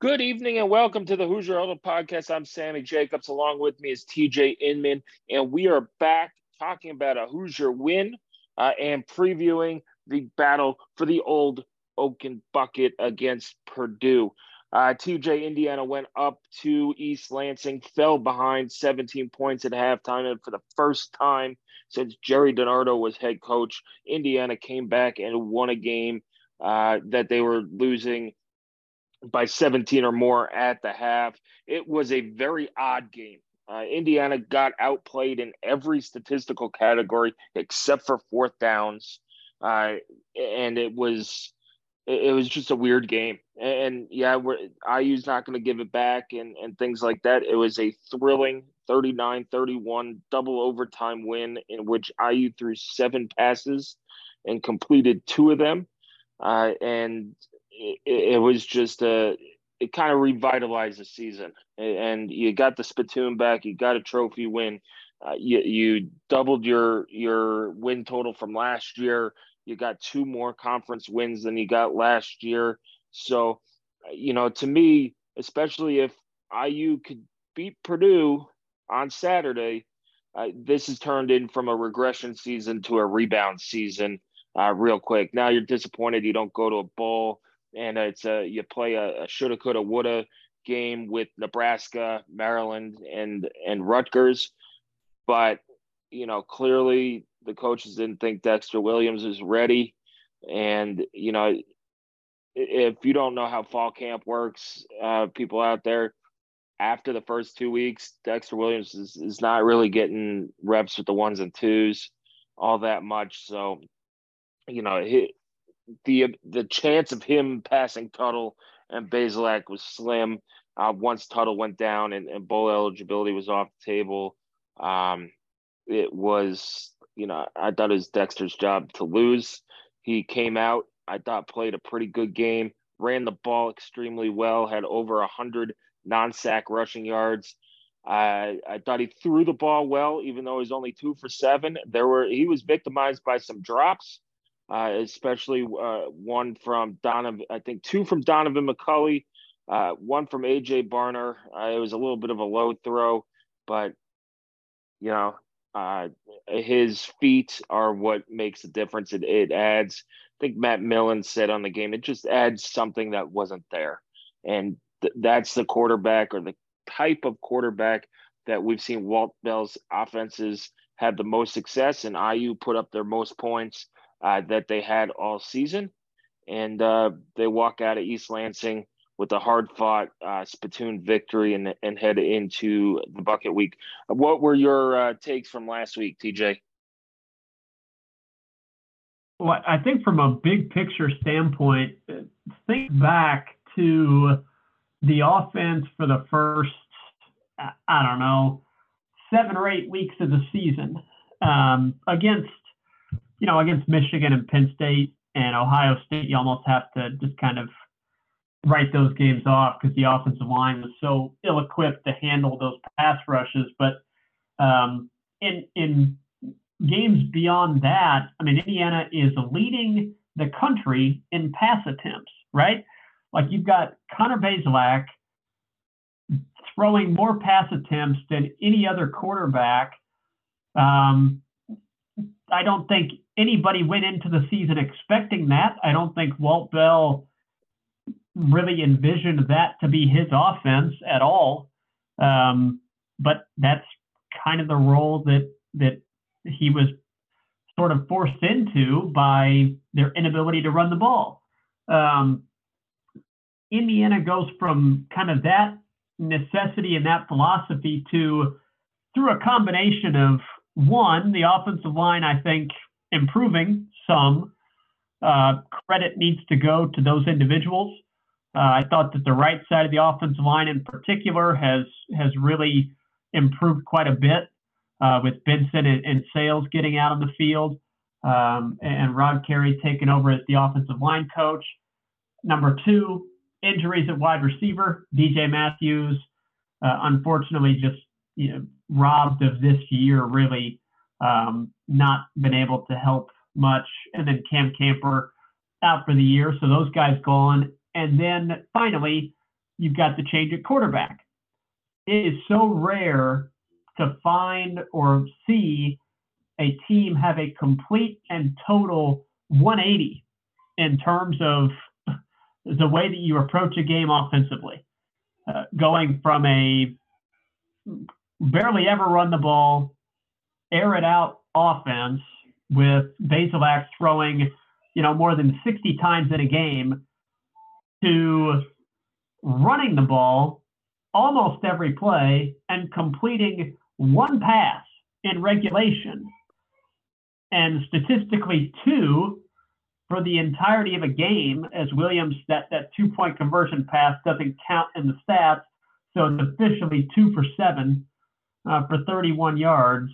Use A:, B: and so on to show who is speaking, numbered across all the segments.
A: Good evening and welcome to the Hoosier Huddle Podcast. I'm Sammy Jacobs. Along with me is TJ Inman, and we are back talking about a Hoosier win uh, and previewing the battle for the old Oaken Bucket against Purdue. Uh, TJ Indiana went up to East Lansing, fell behind 17 points at halftime, and for the first time since Gerry DiNardo was head coach, Indiana came back and won a game uh, that they were losing by 17 or more at the half. It was a very odd game. Uh, Indiana got outplayed in every statistical category except for fourth downs, uh, and it was it, was just a weird game. And, yeah, we're, IU's not going to give it back and and things like that. It was a thrilling 39-31 double overtime win in which IU threw seven passes and completed two of them. Uh, and it, it was just a it kind of revitalized the season, and you got the spittoon back. You got a trophy win. Uh, you you doubled your your win total from last year. You got two more conference wins than you got last year. So, you know, to me, especially if IU could beat Purdue on Saturday, uh, this has turned in from a regression season to a rebound season uh, real quick. Now you're disappointed you don't go to a bowl and it's a you play a, a shoulda, coulda, woulda game with Nebraska, Maryland, and and Rutgers, but you know clearly the coaches didn't think Dexter Williams is ready, and you know if you don't know how fall camp works, uh, people out there. After the first two weeks, Dexter Williams is, is not really getting reps with the ones and twos all that much. So, you know, he, the the chance of him passing Tuttle and Bazelak was slim. Uh, once Tuttle went down and, and bowl eligibility was off the table, um, it was you know I thought it was Dexter's job to lose. He came out. I thought played a pretty good game. Ran the ball extremely well. Had over a hundred non-sack rushing yards. I I thought he threw the ball well, even though he was only two for seven. There were he was victimized by some drops uh, especially uh, one from Donaven, I think two from Donaven McCulley, uh, one from AJ Barner. Uh, it was a little bit of a low throw, but you know, uh, his feet are what makes the difference. It, it adds, I think Matt Millen said on the game, it just adds something that wasn't there. And th- that's the quarterback or the type of quarterback that we've seen Walt Bell's offenses have the most success, and IU put up their most points uh, that they had all season. And uh, they walk out of East Lansing with a hard fought uh, spittoon victory and, and head into the bucket week. What were your uh, takes from last week, TJ?
B: Well, I think from a big picture standpoint, think back to the offense for the first, I don't know, seven or eight weeks of the season um, against you know, against Michigan and Penn State and Ohio State, you almost have to just kind of write those games off because the offensive line was so ill-equipped to handle those pass rushes. But um, in in games beyond that, I mean, Indiana is leading the country in pass attempts, right? Like you've got Connor Bazelak throwing more pass attempts than any other quarterback. Um, I don't think anybody went into the season expecting that. I don't think Walt Bell really envisioned that to be his offense at all. Um, but that's kind of the role that that he was sort of forced into by their inability to run the ball. Um, Indiana goes from kind of that necessity and that philosophy to through a combination of one, the offensive line, I think, improving some. Uh, credit needs to go to those individuals. Uh, I thought that the right side of the offensive line in particular has has really improved quite a bit uh, with Benson and, and, Sales getting out on the field um, and Rod Carey taking over as the offensive line coach. Number two, injuries at wide receiver. DJ Matthews, uh, unfortunately, just you know, robbed of this year, really um, not been able to help much. And then Cam Camper out for the year. So those guys gone. And then finally, you've got the change at quarterback. It is so rare to find or see a team have a complete and total 180 in terms of the way that you approach a game offensively. Uh, going from a barely ever run the ball, air it out offense with Bazelak throwing, you know, more than 60 times in a game to running the ball almost every play and completing one pass in regulation. And statistically two for the entirety of a game as Williams that that two point conversion pass doesn't count in the stats. So it's officially two for seven uh, for 31 yards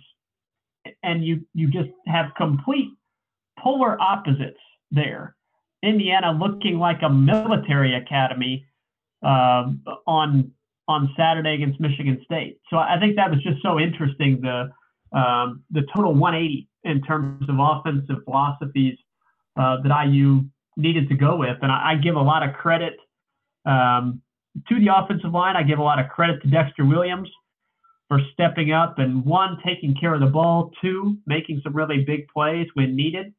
B: and you you just have complete polar opposites there. Indiana looking like a military academy uh, on on Saturday against Michigan State. So I think that was just so interesting the um, the total 180 in terms of offensive philosophies uh, that IU needed to go with, and I, I give a lot of credit um, to the offensive line. I give a lot of credit to Dexter Williams for stepping up and one, taking care of the ball, two, making some really big plays when needed,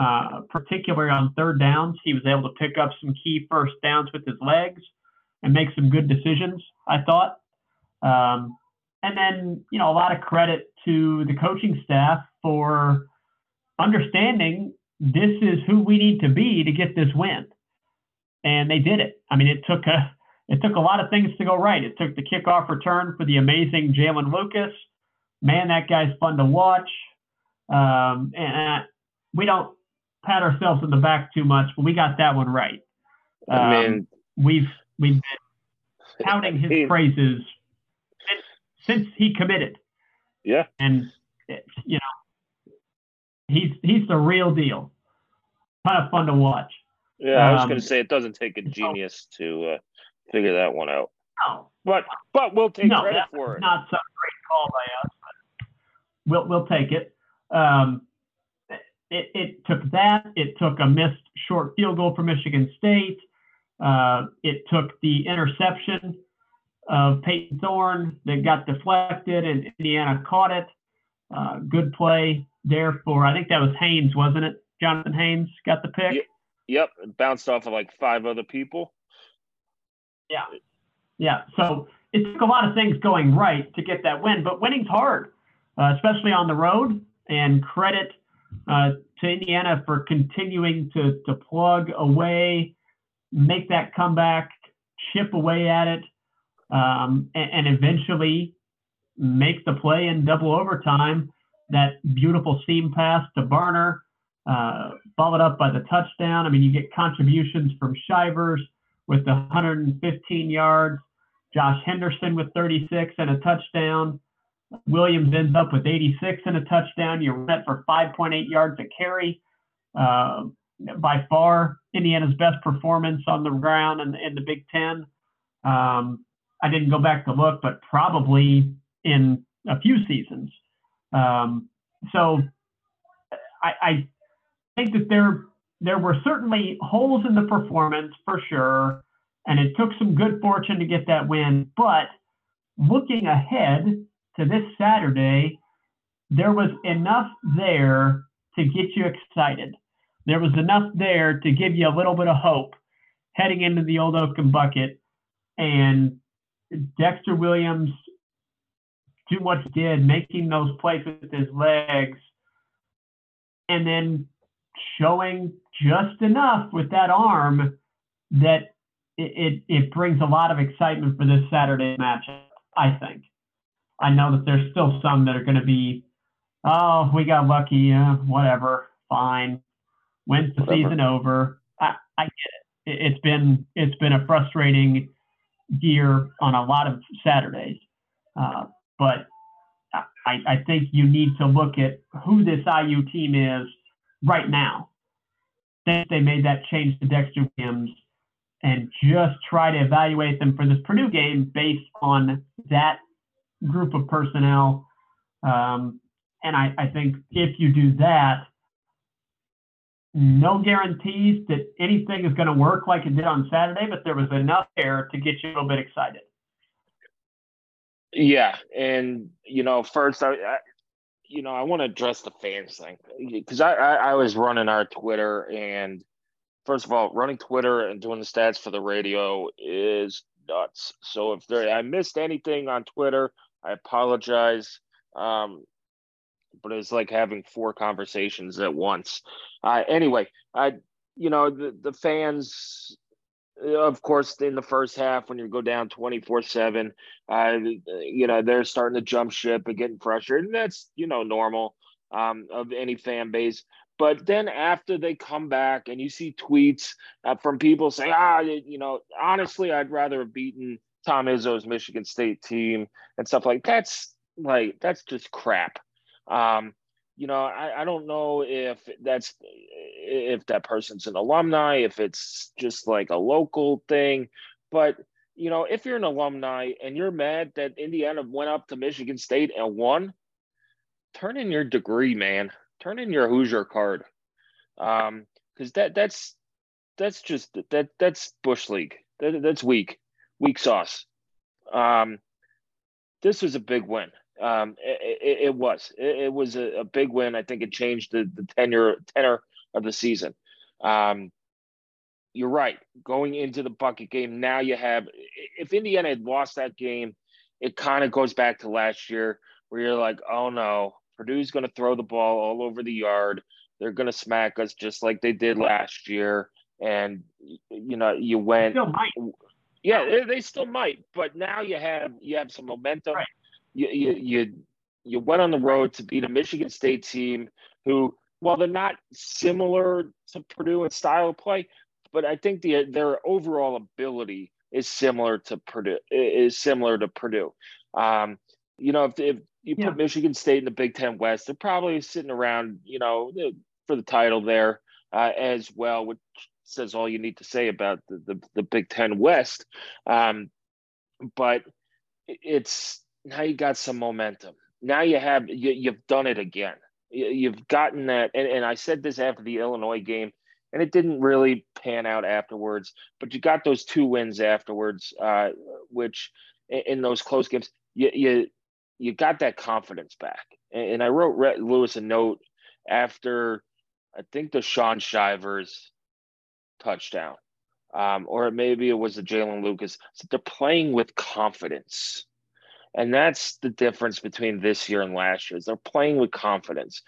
B: uh, particularly on third downs. He was able to pick up some key first downs with his legs and make some good decisions, I thought. Um, and then, you know, a lot of credit to the coaching staff for understanding this is who we need to be to get this win. And they did it. I mean, it took a it took a lot of things to go right. It took the kickoff return for the amazing Jaylin Lucas. Man, that guy's fun to watch. Um, and we don't pat ourselves in the back too much, but we got that one right. Um, I mean, we've we've been touting his he, praises since, since he committed.
A: Yeah,
B: and you know, he's he's the real deal. Kind of fun to watch.
A: Yeah, I was um, going to say it doesn't take a genius to uh, figure that one out.
B: No,
A: but but we'll take no, credit for it.
B: Not some great call by us, but we'll we'll take it. Um, it, it took that. It took a missed short field goal for Michigan State. Uh, it took the interception of Payton Thorne that got deflected, and Indiana caught it. Uh, good play there for I think that was Haynes, wasn't it? Jonathan Haynes got the pick.
A: Yep, it bounced off of like five other people.
B: Yeah. Yeah. So it took a lot of things going right to get that win, but winning's hard, uh, especially on the road. And credit uh, to Indiana for continuing to, to plug away, make that comeback, chip away at it, um, and, and, eventually make the play in double overtime. That beautiful seam pass to Barner, uh, followed up by the touchdown. I mean, you get contributions from Shivers with the 115 yards. Josh Henderson with 36 and a touchdown. Williams ends up with 86 and a touchdown. You're set for 5.8 yards a carry. Uh, by far, Indiana's best performance on the ground in, in the Big Ten. Um, I didn't go back to look, but probably in a few seasons. Um, so I, I, think that there there were certainly holes in the performance for sure, and it took some good fortune to get that win. But looking ahead to this Saturday, there was enough there to get you excited. There was enough there to give you a little bit of hope heading into the old Oaken bucket. And Dexter Williams what he did, making those plays with his legs, and then showing just enough with that arm that it, it, it brings a lot of excitement for this Saturday matchup, I think. I know that there's still some that are going to be, oh, we got lucky, uh, whatever, fine. When's the whatever. season over? I, I get it. it's been it's been a frustrating year on a lot of Saturdays. Uh, but I, I think you need to look at who this IU team is right now. Since they made that change to Dexter Williams and just try to evaluate them for this Purdue game based on that group of personnel. Um, and I, I think if you do that, no guarantees that anything is going to work like it did on Saturday, but there was enough there to get you a little bit excited.
A: Yeah, and you know, first I, I you know, I want to address the fans thing because I, I, I was running our Twitter and first of all, running Twitter and doing the stats for the radio is nuts. So if there I missed anything on Twitter, I apologize. Um, but it's like having four conversations at once. Uh, anyway, I you know the the fans of course, in the first half, when you go down 24 uh, 7, you know, they're starting to jump ship and getting frustrated. And that's, you know, normal um, of any fan base. But then after they come back and you see tweets uh, from people saying, ah, you know, honestly, I'd rather have beaten Tom Izzo's Michigan State team and stuff like that's like, that's just crap. Um, you know, I, I don't know if that's if that person's an alumni, if it's just like a local thing, but you know, if you're an alumni and you're mad that Indiana went up to Michigan State and won, turn in your degree, man. Turn in your Hoosier card, um, because that that's that's just that that's bush league. That, that's weak, weak sauce. Um, this was a big win. Um, it, it, was. It, it was a, a, big win. I think it changed the, the tenure tenor of the season. Um, you're right. Going into the bucket game, now you have. If Indiana had lost that game, it kind of goes back to last year, where you're like, oh no, Purdue's going to throw the ball all over the yard. They're going to smack us just like they did last year. And you know, you went. Yeah, they still might, but now you have you have some momentum. Right you, you you you went on the road to beat a Michigan State team who, while they're not similar to Purdue in style of play, but I think the their overall ability is similar to Purdue is similar to Purdue. Um, you know, if, if you put yeah. Michigan State in the Big Ten West, they're probably sitting around, you know, for the title there uh, as well, which says all you need to say about the the, the Big Ten West. Um, but it's now you got some momentum. Now you have you, you've done it again. You've gotten that, and, and I said this after the Illinois game, and it didn't really pan out afterwards. But you got those two wins afterwards, uh, which in those close games, you you you got that confidence back. And, I wrote Lewis a note after I think the Shaun Shivers touchdown, um, or maybe it was the Jaylin Lucas. So they're playing with confidence. And that's the difference between this year and last year. Is they're playing with confidence.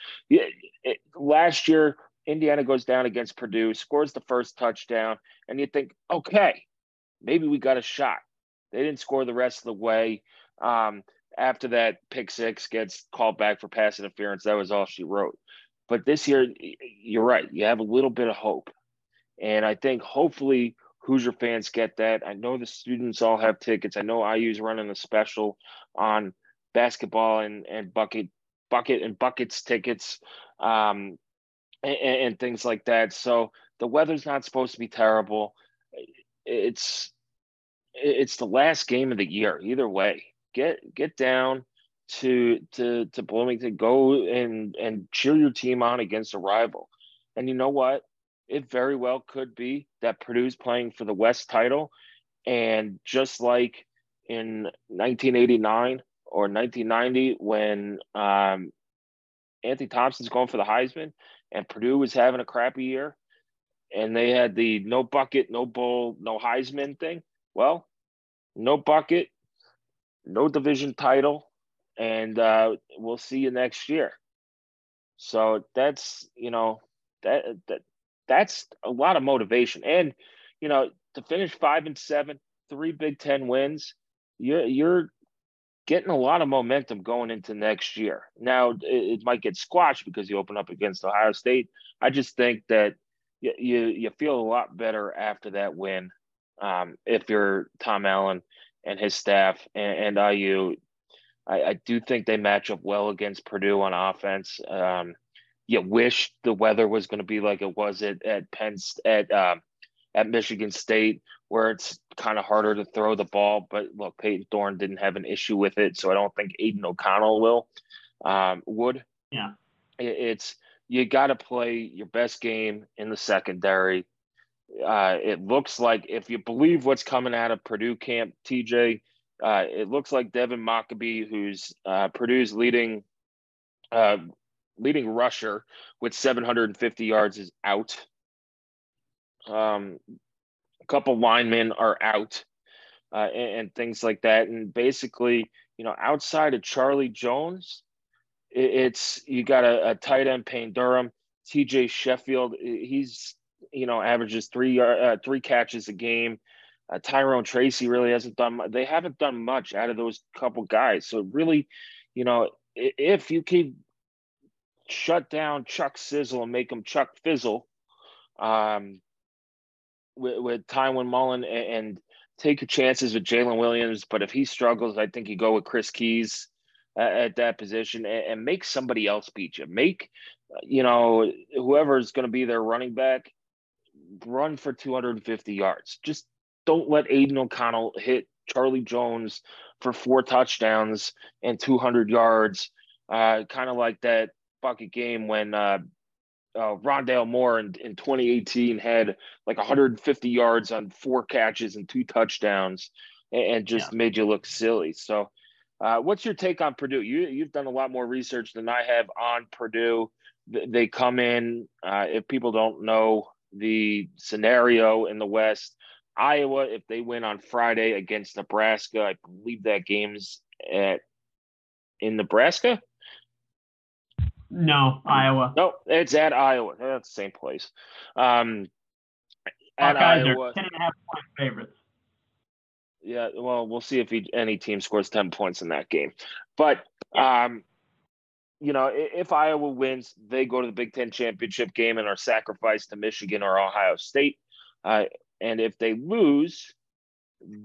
A: Last year, Indiana goes down against Purdue, scores the first touchdown, and you think, okay, maybe we got a shot. They didn't score the rest of the way. Um, after that, pick six gets called back for pass interference. That was all she wrote. But this year, you're right. You have a little bit of hope. And I think hopefully Hoosier fans get that. I know the students all have tickets. I know IU's running a special on basketball and, and bucket bucket and buckets tickets um, and, and things like that. So the weather's not supposed to be terrible. It's it's the last game of the year. Either way, get get down to to to Bloomington. Go and and cheer your team on against a rival. And you know what? It very well could be that Purdue's playing for the West title. And just like in 1989 or 1990, when um, Anthony Thompson's going for the Heisman and Purdue was having a crappy year and they had the no bucket, no bowl, no Heisman thing. Well, no bucket, no division title, and uh, we'll see you next year. So that's, you know, that, that that's a lot of motivation. And you know, to finish five and seven, three Big Ten wins, you're you're getting a lot of momentum going into next year. Now it, it might get squashed because you open up against Ohio State. I just think that you you, you feel a lot better after that win. Um, if you're Tom Allen and his staff and, and IU, I, I, do think they match up well against Purdue on offense. Um, you wish the weather was going to be like it was at at Penn at um, at Michigan State, where it's kind of harder to throw the ball. But look, Payton Thorne didn't have an issue with it, so I don't think Aidan O'Connell will. Um, would
B: yeah,
A: it's you got to play your best game in the secondary. Uh, it looks like if you believe what's coming out of Purdue camp, TJ, uh, it looks like Devin Mockobee, who's uh, Purdue's leading uh, leading rusher with 750 yards, is out. Um, a couple linemen are out, uh, and, and, things like that. And basically, you know, outside of Charlie Jones, it, it's you got a, a tight end Payne Durham, T.J. Sheffield. He's you know averages three uh, three catches a game. Uh, Tyrone Tracy really hasn't done. They haven't done much out of those couple guys. So really, you know, if you can shut down Chuck Sizzle and make him Chuck Fizzle, um, with, with Tiawan Mullen and, and, take your chances with Jaylin Williams. But if he struggles, I think you go with Chris Keys at that position and, and, make somebody else beat you. Make, you know, whoever's going to be their running back run for 250 yards. Just don't let Aidan O'Connell hit Charlie Jones for four touchdowns and 200 yards. Uh, kind of like that bucket game when uh, uh, Rondale Moore in, in 2018 had like 150 yards on four catches and two touchdowns and, and just yeah. made you look silly. So, uh, what's your take on Purdue? You, you've done a lot more research than I have on Purdue. They come in, uh, if people don't know the scenario in the West, Iowa, if they win on Friday against Nebraska, I believe that game's at in Nebraska.
B: No, Iowa.
A: No, it's at Iowa. That's the same place. Um,
B: at guys Iowa, are ten and a half point favorites.
A: Yeah, well, we'll see if he, any team scores ten points in that game. But um, you know, if Iowa wins, they go to the Big Ten championship game and are sacrificed to Michigan or Ohio State. Uh, and if they lose,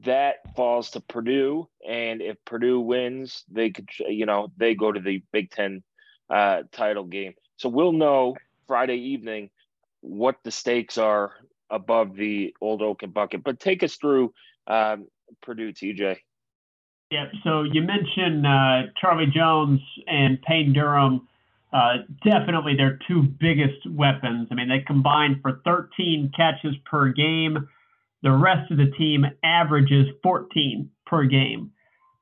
A: that falls to Purdue. And if Purdue wins, they could, you know, they go to the Big Ten uh, title game. So we'll know Friday evening what the stakes are above the old Oaken bucket. But take us through um, Purdue, TJ.
B: Yeah. So you mentioned uh, Charlie Jones and Payne Durham. Uh, definitely their two biggest weapons. I mean, they combine for 13 catches per game. The rest of the team averages 14 per game.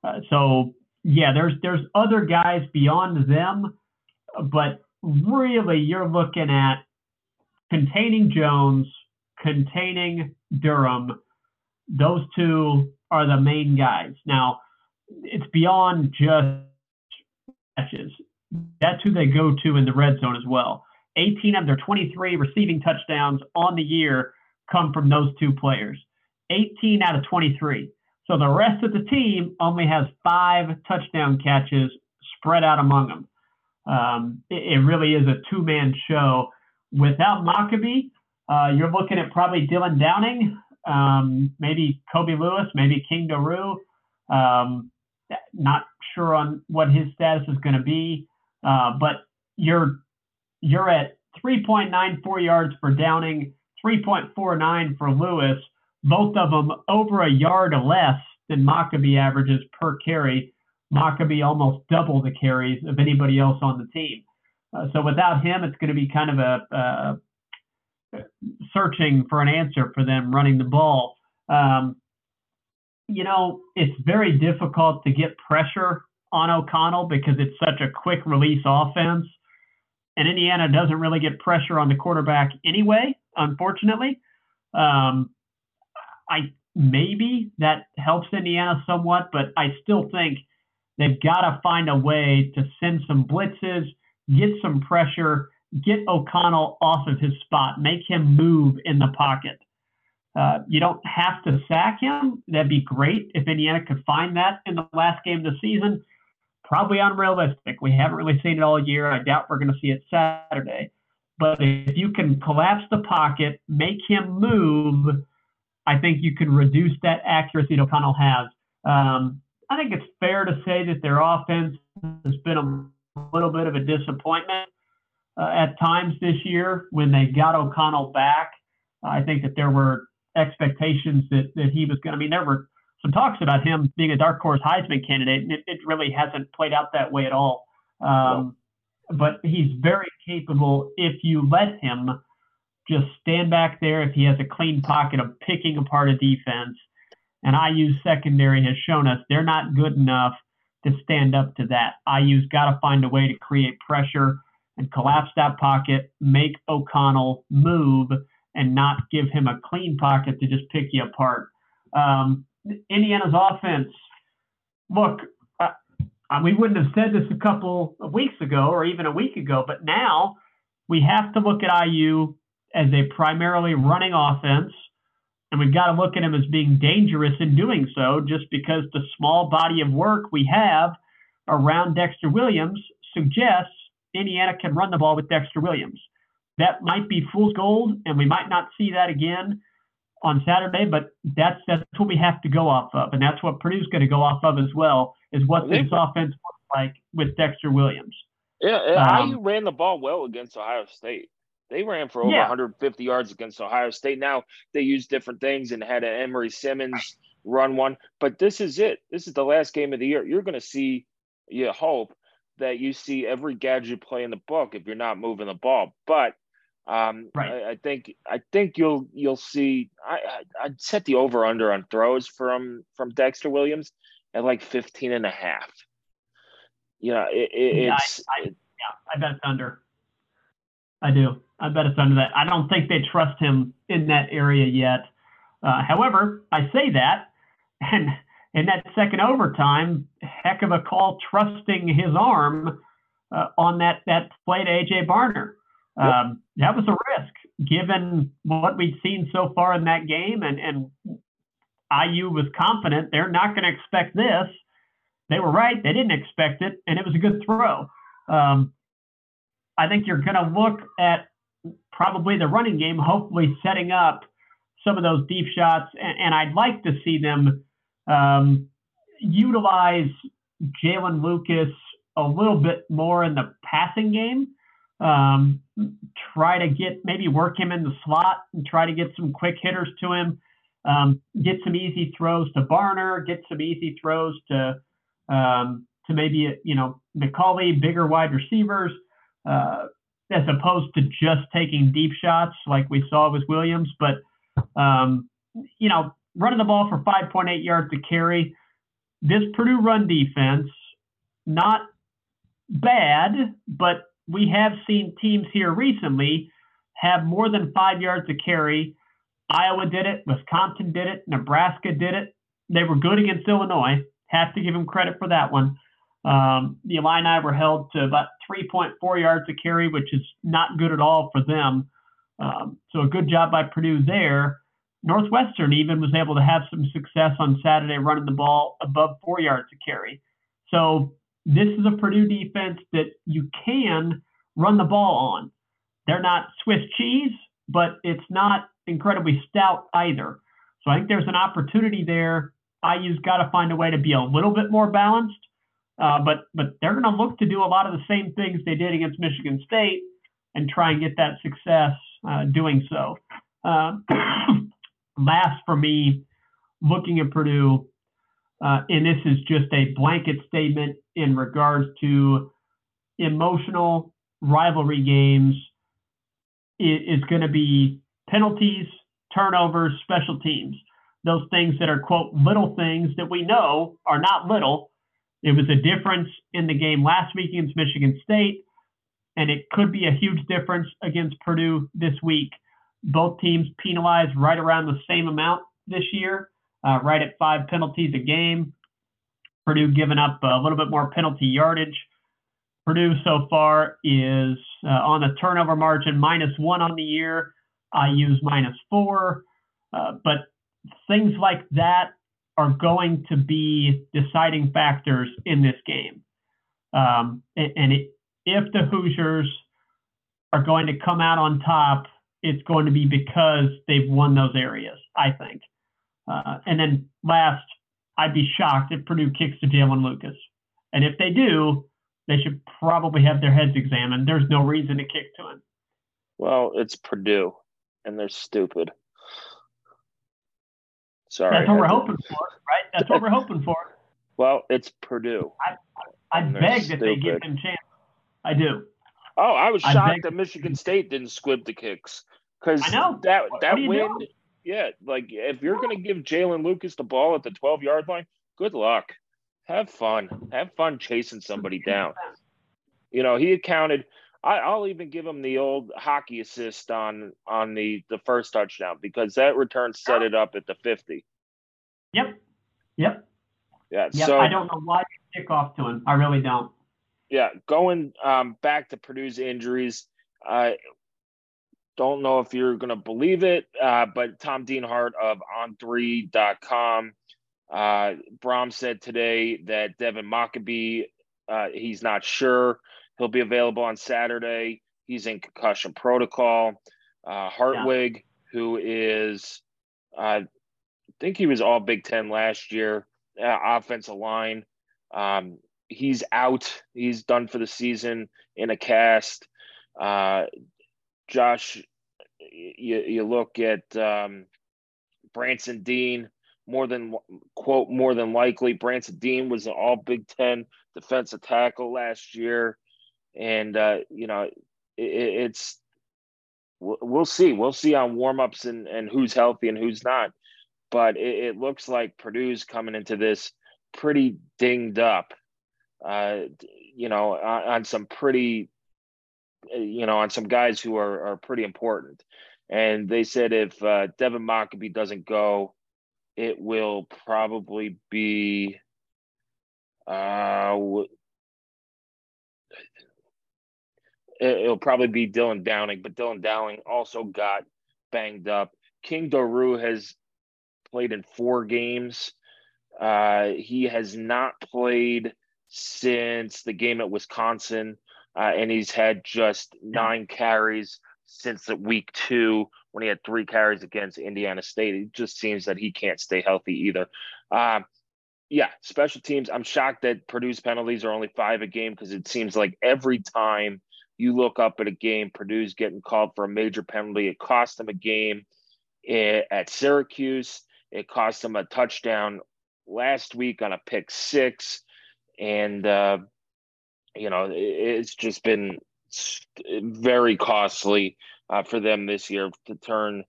B: Uh, so yeah, there's there's other guys beyond them but really you're looking at containing Jones, containing Durham. Those two are the main guys. Now, it's beyond just catches. That's who they go to in the red zone as well. 18 of their 23 receiving touchdowns on the year come from those two players. 18 out of 23. So the rest of the team only has five touchdown catches spread out among them. Um, it, it, really is a two-man show. Without Mockobee, uh, you're looking at probably Dylan Downing, um, maybe Kobe Lewis, maybe King Doerue. Um, not sure on what his status is going to be, uh, but you're you're at 3.94 yards for Downing, 3.49 for Lewis. Both of them over a yard less than Mockobee averages per carry. Mockobee almost double the carries of anybody else on the team. Uh, so without him, it's going to be kind of a uh, searching for an answer for them running the ball. Um, you know, it's very difficult to get pressure on O'Connell because it's such a quick release offense. And Indiana doesn't really get pressure on the quarterback anyway, unfortunately. Um, I maybe that helps Indiana somewhat, but I still think – They've got to find a way to send some blitzes, get some pressure, get O'Connell off of his spot, make him move in the pocket. Uh, you don't have to sack him. That'd be great if Indiana could find that in the last game of the season. Probably unrealistic. We haven't really seen it all year. I doubt we're going to see it Saturday. But if you can collapse the pocket, make him move, I think you can reduce that accuracy O'Connell has. Um, I think it's fair to say that their offense has been a little bit of a disappointment uh, at times this year when they got O'Connell back. I think that there were expectations that, that he was going to, I mean, there were some talks about him being a dark horse Heisman candidate, and it, it really hasn't played out that way at all. Um, but he's very capable if you let him just stand back there if he has a clean pocket of picking apart a defense. And IU's secondary has shown us they're not good enough to stand up to that. IU's got to find a way to create pressure and collapse that pocket, make O'Connell move, and not give him a clean pocket to just pick you apart. Um, Indiana's offense, look, uh, we wouldn't have said this a couple of weeks ago or even a week ago, but now we have to look at IU as a primarily running offense, and we've got to look at him as being dangerous in doing so just because the small body of work we have around Dexter Williams suggests Indiana can run the ball with Dexter Williams. That might be fool's gold, and we might not see that again on Saturday, but that's that's what we have to go off of, and that's what Purdue's going to go off of as well. Is what this offense looks like with Dexter Williams.
A: Yeah, um, IU ran the ball well against Ohio State. They ran for over yeah. 150 yards against Ohio State. Now they use different things and had an Emery Simmons run one, but this is it. This is the last game of the year. You're going to see, you hope that you see every gadget play in the book if you're not moving the ball. But um, right. I, I, think I think you'll you'll see. I, I would set the over under on throws from from Dexter Williams at like 15 and a half. Know, it, it, yeah, it's.
B: I, I, yeah, I bet it's under. I do. I bet it's under that. I don't think they trust him in that area yet. Uh, however, I say that, and in that second overtime, heck of a call trusting his arm uh, on that that play to AJ Barner. Um, that was a risk given what we'd seen so far in that game, and, and IU was confident they're not going to expect this. They were right; they didn't expect it, and it was a good throw. Um, I think you're going to look at probably the running game, hopefully setting up some of those deep shots, and, and I'd like to see them um, utilize Jaylin Lucas a little bit more in the passing game. Um, try to get maybe work him in the slot and try to get some quick hitters to him. Um, get some easy throws to Barner. Get some easy throws to um, to maybe you know McCulley, bigger wide receivers, uh, as opposed to just taking deep shots like we saw with Williams. But um, you know, running the ball for 5.8 yards to carry. This Purdue run defense, not bad, but we have seen teams here recently have more than five yards to carry. Iowa did it, Wisconsin did it, Nebraska did it. They were good against Illinois. Have to give them credit for that one. Um, the Illini were held to about 3.4 yards to carry, which is not good at all for them. Um, so a good job by Purdue there. Northwestern even was able to have some success on Saturday running the ball above four yards to carry. So this is a Purdue defense that you can run the ball on. They're not Swiss cheese, but it's not incredibly stout either. So I think there's an opportunity there. IU's got to find a way to be a little bit more balanced, uh, but but they're going to look to do a lot of the same things they did against Michigan State and try and get that success uh, doing so. Uh, last for me, looking at Purdue, uh, and this is just a blanket statement in regards to emotional rivalry games is going to be penalties, turnovers, special teams. Those things that are, quote, little things that we know are not little. It was a difference in the game last week against Michigan State, and it could be a huge difference against Purdue this week. Both teams penalized right around the same amount this year, uh, right at five penalties a game. Purdue giving up a little bit more penalty yardage. Purdue so far is uh, on the turnover margin minus one on the year. I use minus four. Uh, but things like that are going to be deciding factors in this game. Um, and, and it, if the Hoosiers are going to come out on top, it's going to be because they've won those areas, I think. Uh, and then last, I'd be shocked if Purdue kicks to Jaylin Lucas. And if they do, they should probably have their heads examined. There's no reason to kick to him.
A: Well, it's Purdue, and they're stupid. Sorry.
B: That's what we're hoping for, right? That's what we're hoping for.
A: Well, it's Purdue.
B: I, I beg that they give him chance. I do.
A: Oh, I was shocked that Michigan State didn't squib the kicks because that that win. Doing? Yeah, like if you're going to give Jaylin Lucas the ball at the 12 yard line, good luck. Have fun. Have fun chasing somebody down. You know, he accounted. I, will even give him the old hockey assist on on the the first touchdown because that return set it up at the 50.
B: Yep. Yep.
A: Yeah.
B: Yep.
A: So
B: I don't know why you kick off to him. I really don't.
A: Yeah, going um, back to Purdue's injuries, I don't know if you're going to believe it, uh, but Tom Dienhart of On3.com, uh, Brom said today that Devin Mockobee, uh, he's not sure. He'll be available on Saturday. He's in concussion protocol. Uh, Hartwig, yeah. who is, I think he was all Big Ten last year, uh, offensive line. Um, he's out. He's done for the season in a cast. Uh, Josh, you, you look at um, Branson Deen. more than quote more than likely. Branson Deen was an All Big Ten defensive tackle last year, and uh, you know it, it's we'll see. We'll see on warmups and and who's healthy and who's not. But it, it looks like Purdue's coming into this pretty dinged up uh, you know, on, on, some pretty, uh, you know, on some guys who are, are pretty important. And they said if uh, Devin Mockobee doesn't go, it will probably be uh, it'll probably be Dylan Downing, but Dylan Downing also got banged up. King Doerue has played in four games. Uh, he has not played since the game at Wisconsin, uh, and he's had just nine carries since week two when he had three carries against Indiana State. It just seems that he can't stay healthy either. Um, yeah, special teams. I'm shocked that Purdue's penalties are only five a game because it seems like every time you look up at a game, Purdue's getting called for a major penalty. It cost them a game eh, at Syracuse. It cost them a touchdown last week on a pick six and uh, you know it's just been very costly uh, for them this year to turn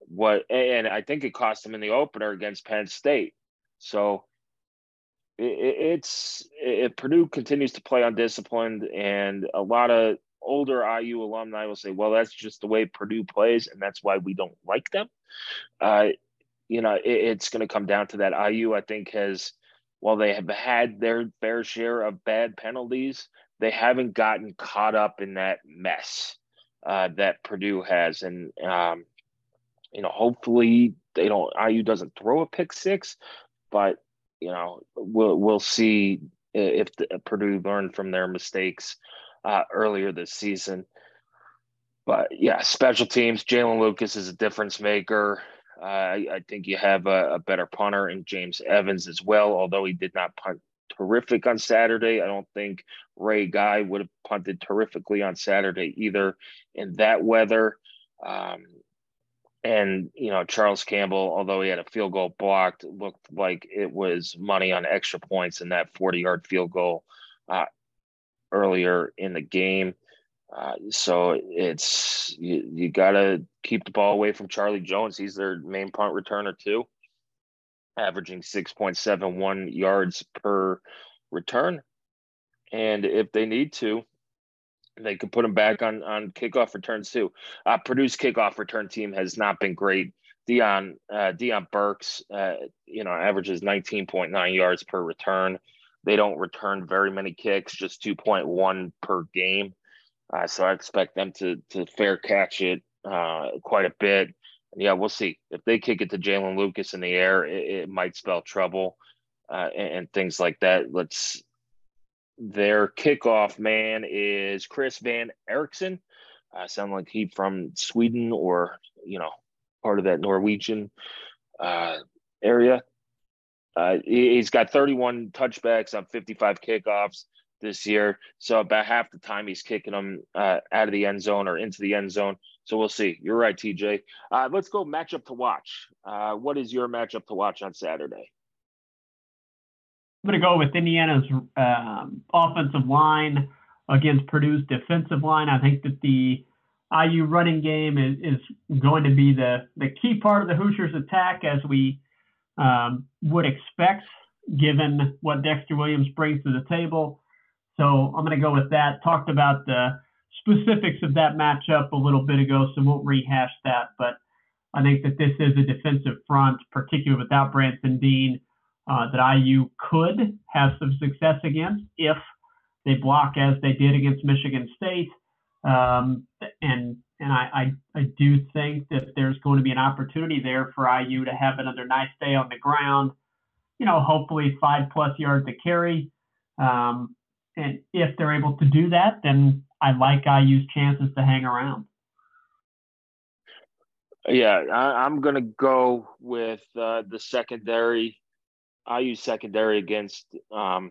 A: what and I think it cost them in the opener against Penn State. So it, it's if Purdue continues to play undisciplined, and a lot of older IU alumni will say, "Well, that's just the way Purdue plays, and that's why we don't like them." Uh, you know, it, it's going to come down to that. IU, I think, has while they have had their fair share of bad penalties, they haven't gotten caught up in that mess uh, that Purdue has. And, um, you know, hopefully they don't, IU doesn't throw a pick six, but, you know, we'll, we'll see if the, Purdue learned from their mistakes uh, earlier this season. But yeah, special teams, Jaylin Lucas is a difference maker. Uh, I, think you have a, a, better punter in James Evans as well, although he did not punt terrific on Saturday. I don't think Ray Guy would have punted terrifically on Saturday either in that weather. Um, and, you know, Charles Campbell, although he had a field goal blocked, looked like it was money on extra points in that 40 yard field goal uh, earlier in the game. Uh, so it's you, you got to keep the ball away from Charlie Jones. He's their main punt returner too, averaging 6.71 yards per return. And if they need to, they could put him back on on kickoff returns too. Uh, Purdue's kickoff return team has not been great. Dion uh, Deion Burks, uh, you know, averages 19.9 yards per return. They don't return very many kicks, just 2.1 per game. Uh, so I expect them to to fair catch it uh, quite a bit. And yeah, we'll see if they kick it to Jaylin Lucas in the air, it, it might spell trouble uh, and, and, things like that. Let's. Their kickoff man is Chris Van Eekeren Uh, sound like he from Sweden or you know part of that Norwegian uh, area. Uh, he, has got 31 touchbacks on 55 kickoffs this year. So about half the time he's kicking them uh, out of the end zone or into the end zone. So we'll see. You're right, TJ. Uh, let's go matchup to watch. Uh, what is your matchup to watch on Saturday?
B: I'm going to go with Indiana's um, offensive line against Purdue's defensive line. I think that the IU running game is, is going to be the, the key part of the Hoosiers' attack as we um, would expect, given what Dexter Williams brings to the table. So I'm going to go with that. Talked about the specifics of that matchup a little bit ago, so won't rehash that. But I think that this is a defensive front, particularly without Branson Deen, uh, that IU could have some success against if they block as they did against Michigan State. Um, and and I, I, I do think that there's going to be an opportunity there for IU to have another nice day on the ground. You know, hopefully five plus yards to carry. Um, and if they're able to do that, then I like IU's chances to hang around.
A: Yeah, I, am going to go with uh, the secondary, IU secondary against um,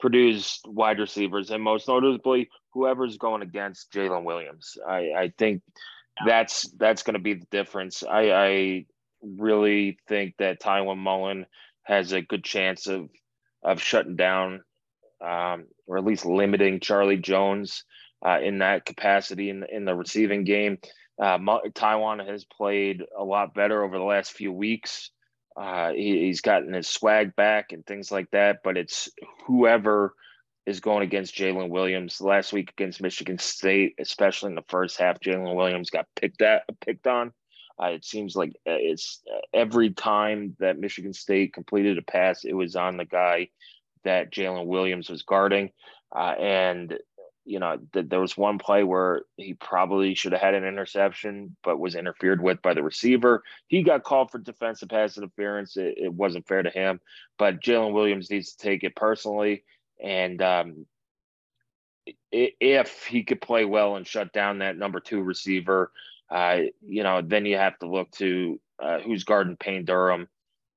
A: Purdue's wide receivers, and most notably whoever's going against Jaylin Williams. I, I think that's that's going to be the difference. I, I really think that Tiawan Mullen has a good chance of of shutting down um, or at least limiting Charlie Jones uh, in that capacity in in the receiving game. Uh, Tiawan has played a lot better over the last few weeks. Uh, he, he's gotten his swag back and things like that. But it's whoever is going against Jaylin Williams. Last week against Michigan State, especially in the first half, Jaylin Williams got picked at picked on. Uh, it seems like uh, it's uh, every time that Michigan State completed a pass, it was on the guy that Jaylin Williams was guarding. Uh, and, you know, th- there was one play where he probably should have had an interception, but was interfered with by the receiver. He got called for defensive pass interference. It, it wasn't fair to him, but Jalen Williams needs to take it personally. And um, if he could play well and shut down that number two receiver, uh, you know, then you have to look to uh, who's guarding Payne Durham,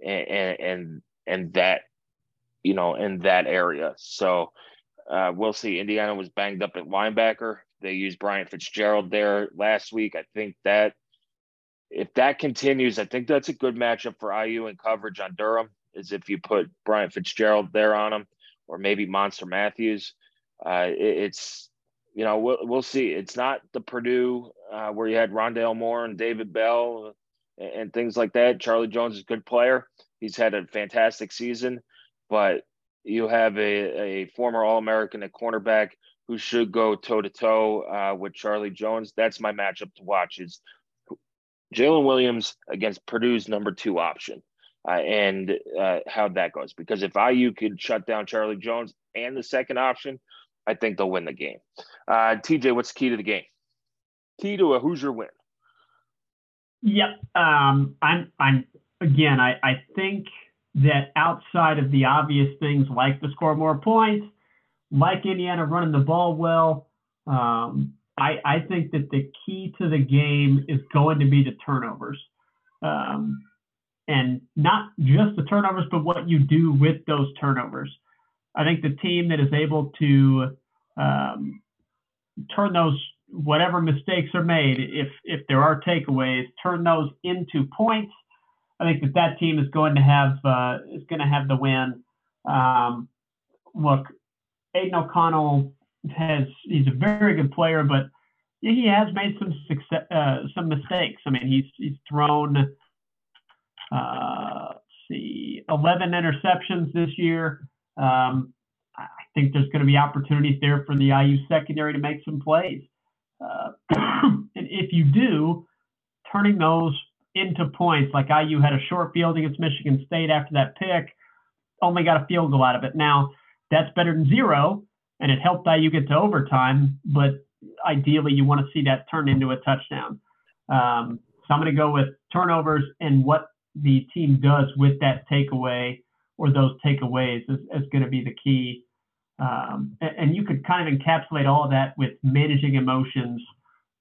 A: and, and and that you know, in that area. So uh, we'll see. Indiana was banged up at linebacker. They used Bryant Fitzgerald there last week. I think that if that continues, I think that's a good matchup for IU and coverage on Durham. Is if you put Bryant Fitzgerald there on him, or maybe Monster Matthews. Uh, it, it's you know we'll we'll see. It's not the Purdue uh, where you had Rondale Moore and David Bell and, and things like that. Charlie Jones is a good player. He's had a fantastic season but you have a, a former All American at cornerback who should go toe to toe with Charlie Jones. That's my matchup to watch. Is Jaylin Williams against Purdue's number two option, uh, and uh, how that goes. Because if IU could shut down Charlie Jones and the second option, I think they'll win the game. Uh, TJ, what's the key to the game? Key to a Hoosier win.
B: Yep. Um, I'm. I'm. Again, I. I think that outside of the obvious things like to score more points, like Indiana running the ball well, um, I, I, think that the key to the game is going to be the turnovers. Um, and not just the turnovers, but what you do with those turnovers. I think the team that is able to um, turn those whatever mistakes are made, if if there are takeaways, turn those into points I think that that team is going to have uh, is going to have the win. Um, look, Aidan O'Connell has he's a very good player, but he has made some success, uh, some mistakes. I mean, he's he's thrown uh, see 11 interceptions this year. Um, I think there's going to be opportunities there for the IU secondary to make some plays. Uh, and if you do, turning those into points. Like IU had a short field against Michigan State after that pick, only got a field goal out of it. Now, that's better than zero, and it helped IU get to overtime, but ideally you want to see that turn into a touchdown. Um, so I'm going to go with turnovers and what the team does with that takeaway or those takeaways is, is going to be the key. Um, and, and, you could kind of encapsulate all of that with managing emotions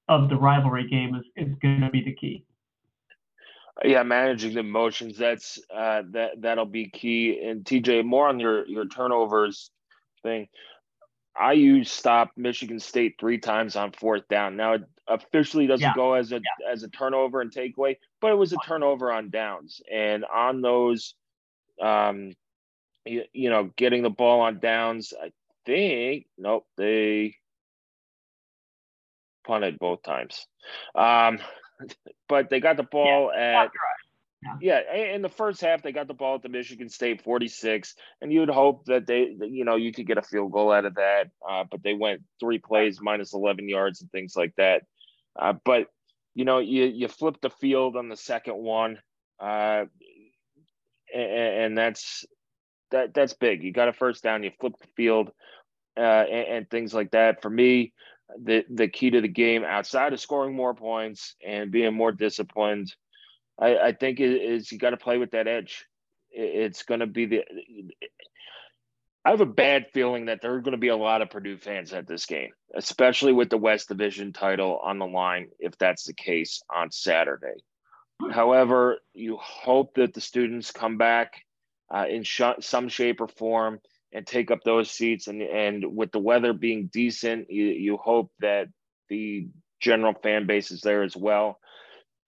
B: of the rivalry game is, is going to be the key.
A: Yeah, managing the emotions that's uh, that that'll be key. And TJ, more on your your turnovers thing. IU stopped Michigan State three times on fourth down. Now it officially doesn't yeah. go as a yeah. as a turnover and takeaway, but it was a turnover on downs. And on those, um, you, you know, getting the ball on downs, I think nope, they punted both times. Um, but they got the ball yeah, at yeah. yeah, in the first half they got the ball at the Michigan State 46, and you'd hope that they, you know, you could get a field goal out of that. Uh, but they went three plays minus 11 yards and things like that. Uh, but you know, you you flip the field on the second one, uh, and, and that's that that's big. You got a first down, you flip the field, uh, and, and things like that. For me, the the key to the game outside of scoring more points and being more disciplined, I, I think is you got to play with that edge. It's going to be the. I have a bad feeling that there are going to be a lot of Purdue fans at this game, especially with the West Division title on the line, if that's the case on Saturday. However, you hope that the students come back uh, in sh- some shape or form and take up those seats. And and with the weather being decent, you, you hope that the general fan base is there as well.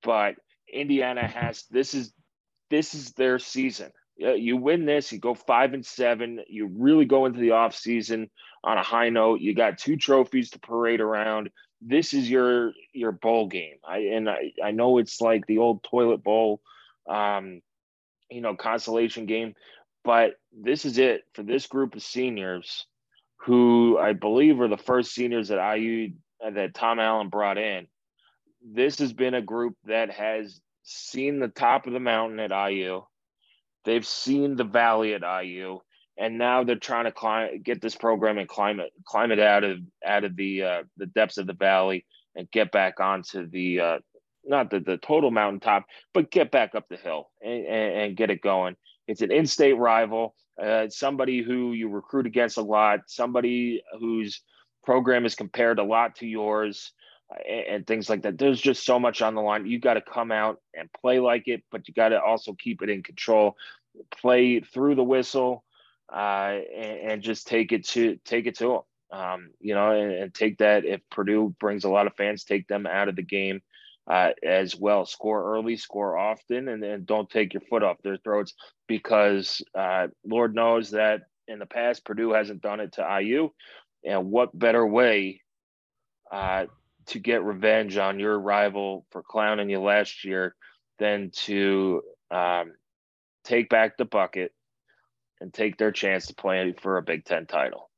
A: But Indiana has this is this is their season. You win this, you go five and seven. You really go into the off season on a high note. You got two trophies to parade around. This is your your bowl game. I and I, I know it's like the old toilet bowl, um, you know, consolation game, but this is it for this group of seniors who I believe are the first seniors that IU that Tom Allen brought in. This has been a group that has seen the top of the mountain at IU. They've seen the valley at IU, and now they're trying to climb, get this program and climb it, climb it out of out of the uh, the depths of the valley and get back onto the uh, not the, the total mountaintop, but get back up the hill and, and, and get it going. It's an in-state rival, uh, somebody who you recruit against a lot, somebody whose program is compared a lot to yours, and, and, things like that. There's just so much on the line. You got to come out and play like it, but you got to also keep it in control. Play through the whistle, uh, and, and, just take it to take it to them. Um, you know, and, and take that. If Purdue brings a lot of fans, take them out of the game uh, as well. Score early, score often, and then don't take your foot off their throats because uh, Lord knows that in the past Purdue hasn't done it to IU. And what better way uh, to get revenge on your rival for clowning you last year than to um, take back the bucket and take their chance to play for a Big Ten title?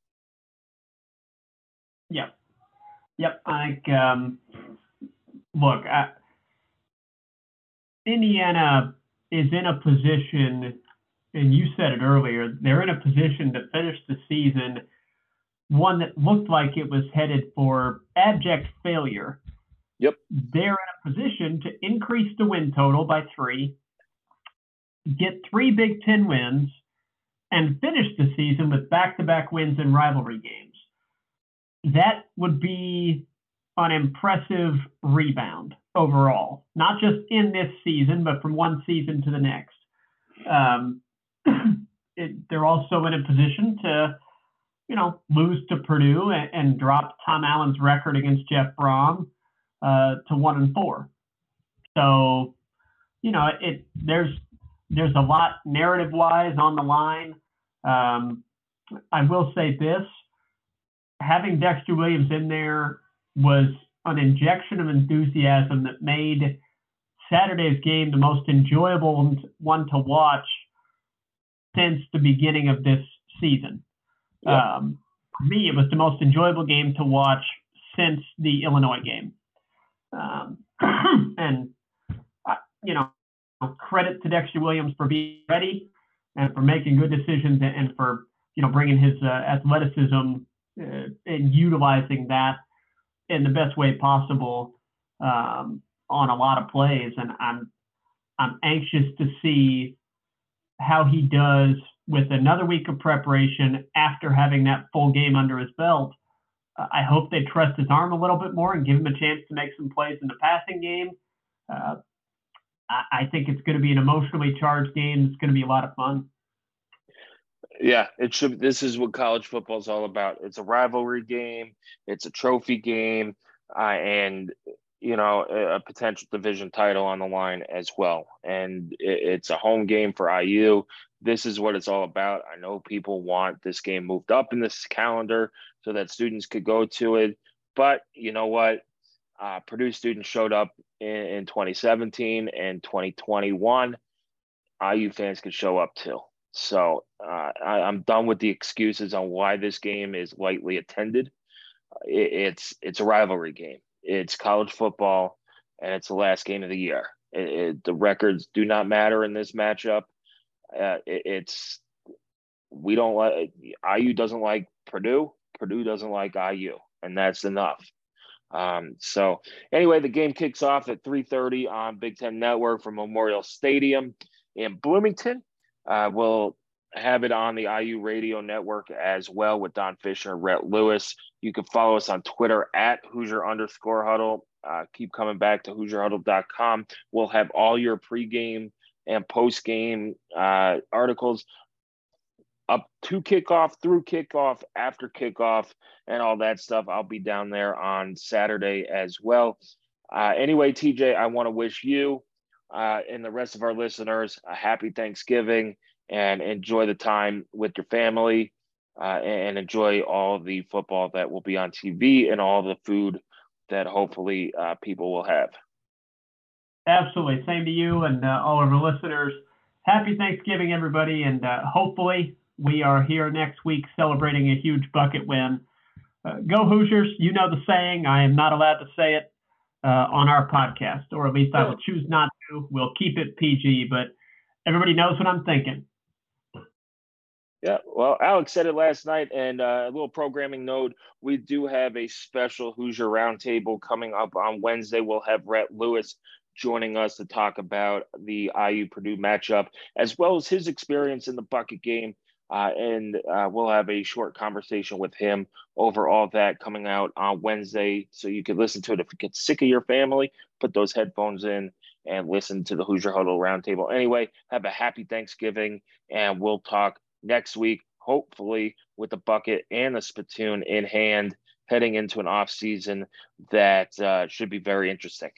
B: Yep. Yep. I think um, look, I, Indiana is in a position, and you said it earlier, they're in a position to finish the season one that looked like it was headed for abject failure.
A: Yep.
B: They're in a position to increase the win total by three, get three Big Ten wins, and finish the season with back to back wins in rivalry games. That would be an impressive rebound overall, not just in this season, but from one season to the next. Um, it, they're also in a position to, you know, lose to Purdue and, and drop Tom Allen's record against Jeff Brohm uh, to one and four. So, you know, it there's there's a lot narrative wise on the line. Um, I will say this: having Dexter Williams in there was an injection of enthusiasm that made Saturday's game the most enjoyable one to watch since the beginning of this season. Um, for me, it was the most enjoyable game to watch since the Illinois game. Um, and, uh, you know, credit to Dexter Williams for being ready and for making good decisions and for, you know, bringing his uh, athleticism uh, and utilizing that in the best way possible um, on a lot of plays, and I'm I'm anxious to see how he does with another week of preparation after having that full game under his belt Uh, I hope they trust his arm a little bit more and give him a chance to make some plays in the passing game. Uh, I, I think it's going to be an emotionally charged game. It's going to be a lot of fun.
A: Yeah, it should. This is what college football is all about. It's a rivalry game. It's a trophy game, uh, and you know a potential division title on the line as well. And it, it's a home game for IU. This is what it's all about. I know people want this game moved up in this calendar so that students could go to it, but you know what? Uh, Purdue students showed up in, in 2017 and 2021. IU fans could show up too. So uh, I, am done with the excuses on why this game is lightly attended. It, it's it's a rivalry game. It's college football, and it's the last game of the year. It, it, the records do not matter in this matchup. Uh, it's we don't like IU doesn't like Purdue. Purdue doesn't like IU, and that's enough. Um, so anyway, the game kicks off at 3:30 on Big Ten Network from Memorial Stadium in Bloomington. Uh, we'll have it on the IU radio network as well with Don Fisher and Rhett Lewis. You can follow us on Twitter at Hoosier underscore huddle. Uh, keep coming back to HoosierHuddle.com. We'll have all your pregame and postgame uh, articles up to kickoff, through kickoff, after kickoff, and all that stuff. I'll be down there on Saturday as well. Uh, anyway, TJ, I want to wish you uh, and the rest of our listeners a happy Thanksgiving and enjoy the time with your family uh, and enjoy all the football that will be on TV and all the food that hopefully uh, people will have.
B: Absolutely. Same to you and uh, all of our listeners. Happy Thanksgiving, everybody. And uh, hopefully, we are here next week celebrating a huge bucket win. Uh, go Hoosiers. You know the saying. I am not allowed to say it uh, on our podcast, or at least I will choose not to. We'll keep it PG, but everybody knows what I'm thinking.
A: Yeah, well, Alex said it last night, and uh, a little programming note: we do have a special Hoosier Roundtable coming up on Wednesday. We'll have Rhett Lewis joining us to talk about the IU Purdue matchup, as well as his experience in the bucket game. Uh, and uh, we'll have a short conversation with him over all that coming out on Wednesday. So you can listen to it if you get sick of your family, put those headphones in and listen to the Hoosier Huddle Roundtable. Anyway, have a happy Thanksgiving, and we'll talk next week, hopefully with the bucket and the spittoon in hand, heading into an off season that uh, should be very interesting.